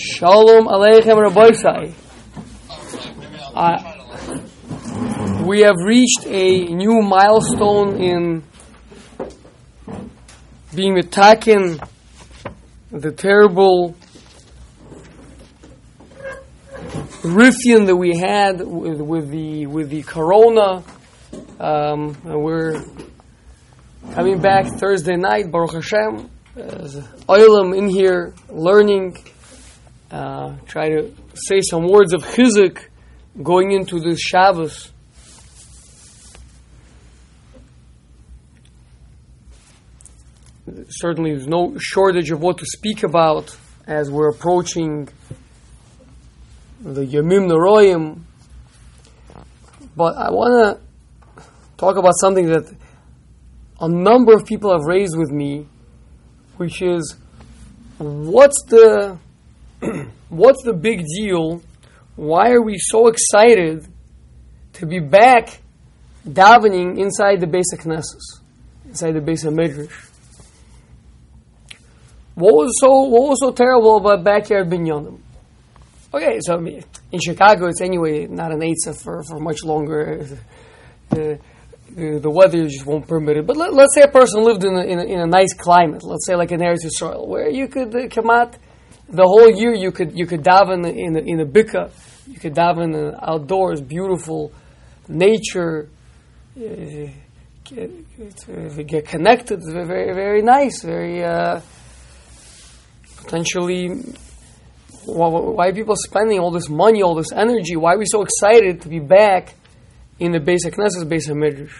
Shalom Aleichem Rabbi uh, We have reached a new milestone in being attacking the terrible riffian that we had with, with the with the corona. Um, we're coming back Thursday night, Baruch Hashem. Oilam in here learning. Uh, try to say some words of chizuk going into this Shabbos. Certainly, there's no shortage of what to speak about as we're approaching the Yamim Noraim. But I want to talk about something that a number of people have raised with me, which is what's the what's the big deal? Why are we so excited to be back davening inside the Beis HaKnesses, inside the Beis HaMidrash? What was so what was so terrible about backyard minyanim? Okay, so in Chicago, it's anyway not an Eitzah for, for much longer. The, the, the, weather just won't permit it. But let, us say a person lived in a, in a, in, a, nice climate, let's say like in Eretz Yisrael, where you could uh, come out the whole year, you could you could daven in a, in a bika, you could daven outdoors, beautiful nature, get, uh, get connected, very very nice, very uh, potentially why are people spending all this money, all this energy? Why are we so excited to be back in the Beis HaKnesses, Beis HaMidrash?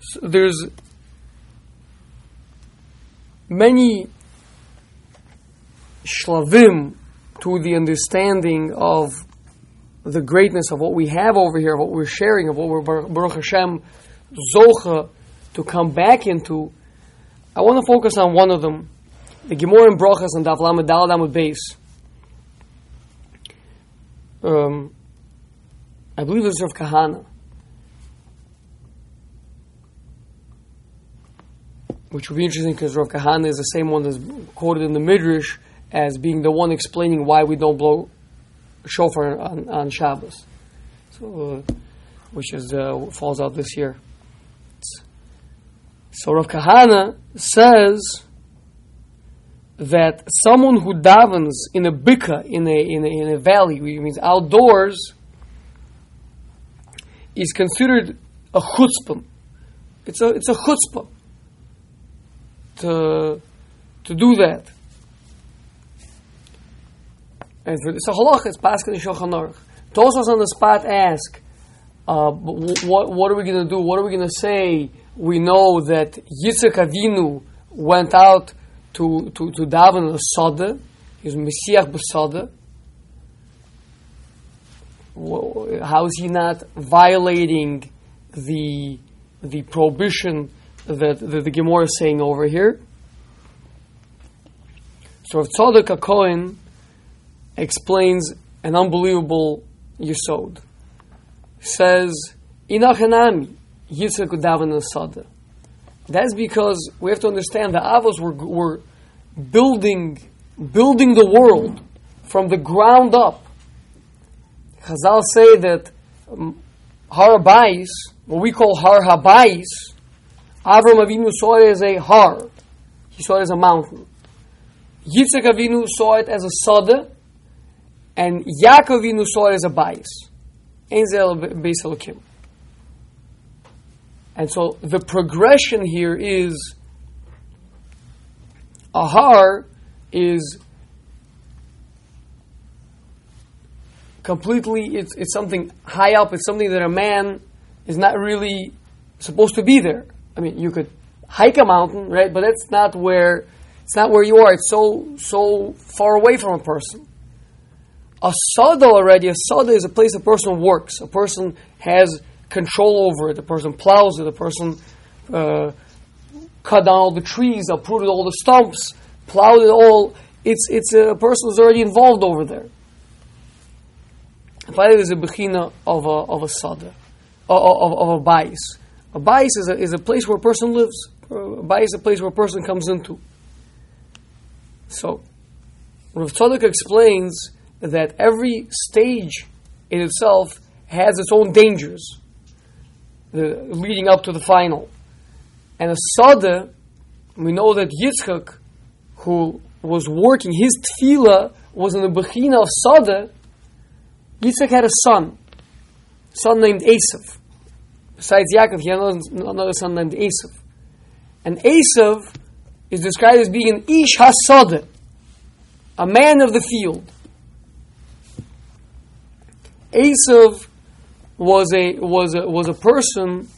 So there's many shlavim to the understanding of the greatness of what we have over here, of what we're sharing, of what we're Baruch Hashem zocha to come back into. I want to focus on one of them the Gemara in Brachas and Daf Lamed Dal Lamed Beis. Um, I believe it's Rav Kahana, which would be interesting because Rav Kahana is the same one that's quoted in the Midrash as being the one explaining why we don't blow shofar on, on Shabbos. So, uh, which is uh, falls out this year. So Rav Kahana says that someone who davens in a bika, in a, in a, in a valley, which means outdoors, is considered a chutzpah. It's a, it's a chutzpah to, to do that. And for this halach, it's paskin in Shulchan Aruch. Tosafos on the spot ask, uh, what, what are we going to do? What are we going to say? We know that Yitzchak Avinu went out to, to, to daven a sada, he's Messiah b'sada. How is he not violating the the prohibition that, that the Gemara is saying over here? So if Tzadok Cohen explains an unbelievable yisod, says Inachanami Yitzchak daven a sada. That's because we have to understand the Avos were, were building, building the world from the ground up. Chazal say that um, Har Habais, what we call Har Habais, Avram Avinu saw it as a har. He saw it as a mountain. Yitzchak Avinu saw it as a sada, and Yaakov Avinu saw it as a Beis And so the progression here is Ahar is completely, it's, it's something high up, it's something that a man is not really supposed to be there. I mean, you could hike a mountain, right? But that's not where, it's not where you are. It's so, so far away from a person. A sada already, a sada is a place a person works. A person has control over it. The person plows it. The person uh, cut down all the trees, uprooted all the stumps, plowed it all. It's it's a person who's already involved over there. Finally, there's a bechina of a of a sada, of, of, a bais. A bais is a, is a place where a person lives. A bais is a place where a person comes into. So, Rav Tzadok explains that every stage in itself has its own dangers, the, leading up to the final. And a Sada, we know that Yitzchak, who was working, his tefillah was in the Bechina of Sada, Yitzchak had a son, a son named Esav. Besides Yaakov, he had another son named Esav. And Esav is described as being an Ish HaSada, a man of the field. Esav was a, was a, was a person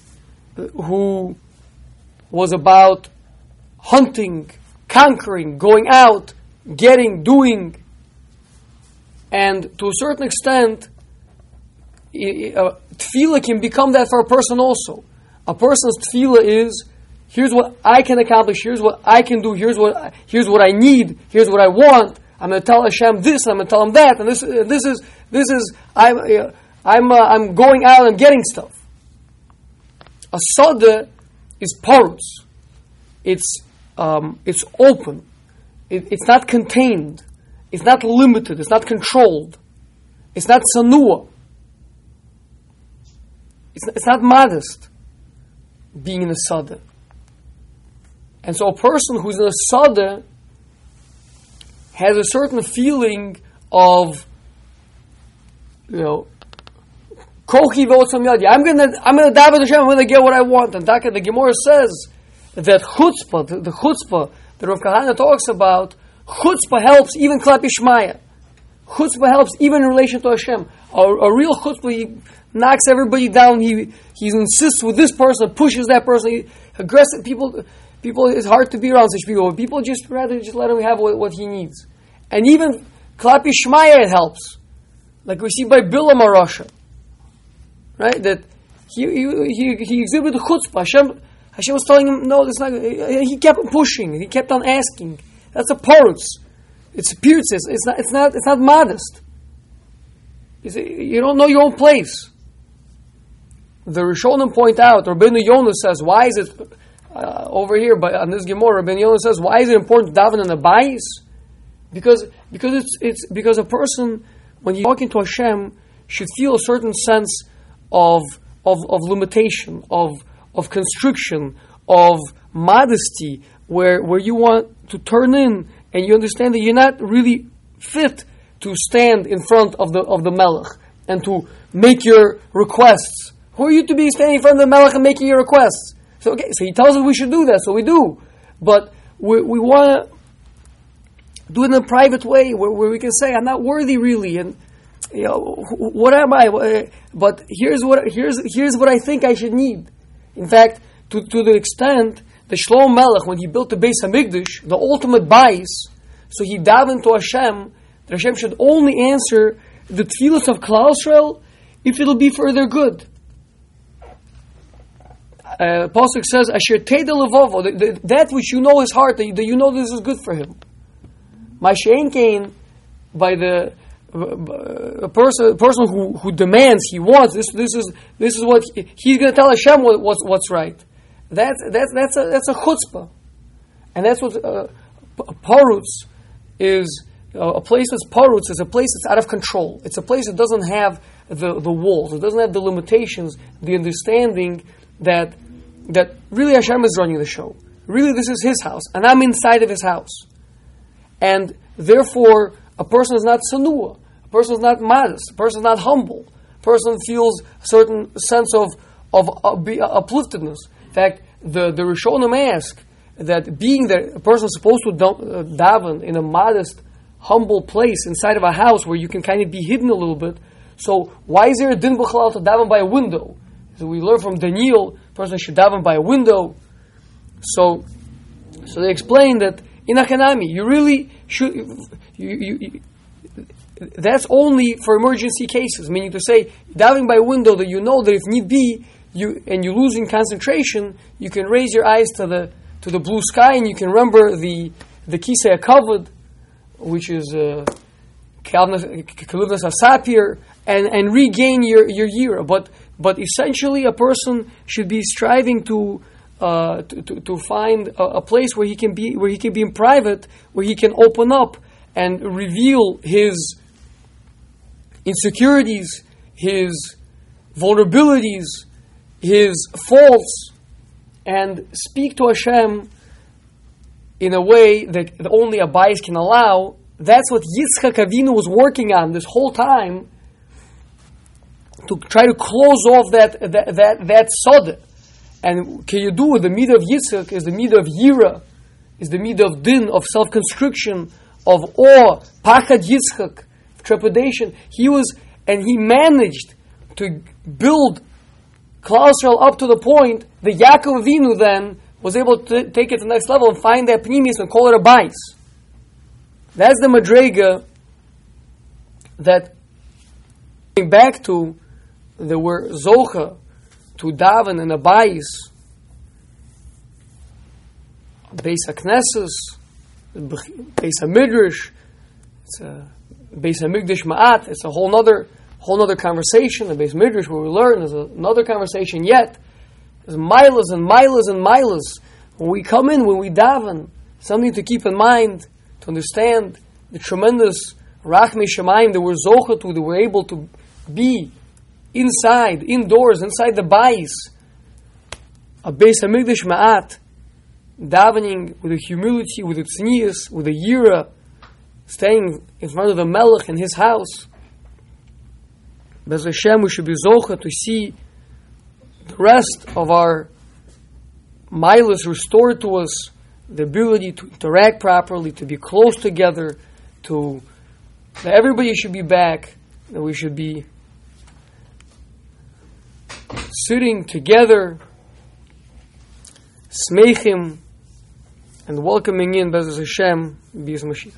who was about hunting, conquering, going out, getting, doing. And to a certain extent, uh, tefillah can become that for a person also. A person's tefillah is, here's what I can accomplish, here's what I can do, here's what, here's what I need, here's what I want. I'm going to tell Hashem this, I'm going to tell him that, and this, this is, this is, I'm, uh, I'm, uh, I'm going out and getting stuff. A sada is porous. It's, um, it's open. It, it's not contained. It's not limited. It's not controlled. It's not tznua. It's, it's not modest being in a sada. And so a person who's in a sada has a certain feeling of, you know, I'm gonna, I'm gonna daven Hashem. I'm gonna get what I want. And the Gemara says that chutzpah, the, the chutzpah that Rav Kahana talks about, chutzpah helps even klapi shmaya. Chutzpah helps even in relation to Hashem. A, a real chutzpah, he knocks everybody down. He he insists with this person, pushes that person. He, aggressive people. People, it's hard to be around such people. People just rather just let him have what, what he needs. And even klapi shmaya it helps, like we see by Bilam Arasha, right? That he he he, exhibited chutzpah. Hashem Hashem was telling him, no, that's not. He kept pushing. He kept on asking. That's a porous. It's pierces. It's not. It's not. It's not modest. You don't know your own place. The Rishonim point out, Rabbeinu Yonah says, why is it uh, over here? But on this Gemara, Rabbeinu Yonah says, why is it important to daven in the bayis? Because because it's it's because a person when you're talking to Hashem should feel a certain sense of of, of limitation of of constriction, of modesty, where, where you want to turn in and you understand that you're not really fit to stand in front of the, of the Melech and to make your requests. Who are you to be standing in front of the Melech and making your requests? So, okay, so he tells us we should do that, so we do. But we, we want to do it in a private way where, where we can say, I'm not worthy really, and you know, what am I? But here's what, here's, here's what I think I should need. In fact, to, to the extent the Shlomo Melech, when he built the Beis Hamikdash, the ultimate bais, so he davened to Hashem that Hashem should only answer the tefillahs of Klal if it'll be for their good. Uh, Pasuk says, "Asher teda levovo," that which you know his heart, that you, that you know this is good for him. My kain by the a person, a person who, who demands, he wants, this, this is, this is what, he, he's going to tell Hashem what, what's, what's right. That's, that's, that's, a, that's a chutzpah. And that's what uh, Parutz is, uh, a place that's Parutz is a place that's out of control. It's a place that doesn't have the, the walls, it doesn't have the limitations, the understanding that, that really Hashem is running the show. Really, this is his house, and I'm inside of his house. And therefore, a person is not tznua a person is not modest, a person is not humble, a person feels a certain sense of, of uh, upliftedness. In fact, the, the Rishonim ask that being that a person is supposed to uh, daven in a modest, humble place inside of a house where you can kind of be hidden a little bit, so why is there a din b'chalal to daven by a window? So we learn from Daniel, person should daven by a window. So, so they explain that in Achanami, you really should, you, you, that's only for emergency cases, meaning to say, diving by window that you know that if need be, you and you're losing concentration, you can raise your eyes to the to the blue sky and you can remember the the kisei hakavod, which is uh, kalivnas asapir, and and regain your your year. But but essentially, a person should be striving to. Uh, to, to, to, find a, a, place where he can be where he can be in private where he can open up and reveal his insecurities, his vulnerabilities, his faults, and speak to Hashem in a way that, only a bayis can allow. That's what Yitzchak Avinu was working on this whole time to try to close off that that that, that sod. And can you do the meat of Yitzchak is the meat of Yira, is the meat of din, of self-constriction, of awe, pachad Yitzchak, trepidation. He was, and he managed to build Klal up to the point that Yaakov Avinu then was able to take it to the next level and find that pnimius and call it a bais. That's the madrega that going back to there were zocha to daven in a bais, Beis HaKnesses, Beis HaMidrash, it's a Beis Ma'at, it's a whole other whole other conversation. The Beis Midrash where we learn is another conversation yet. There's milas and milas and milas. When we come in, when we daven, something to keep in mind, to understand the tremendous Rachmei Shamayim that we're to, that we're able to be inside, indoors, inside the bais. A Beis HaMikdash Ma'at, davening with a humility, with a tznius, with a yira, staying in front of the Melech in his house. Bez Hashem, we should be zocha to see the rest of our milas restored to us, the ability to interact properly, to be close together, to that everybody should be back, that we should be sitting together, smeichim, and welcoming in Bez Hashem, Bez Mashiach.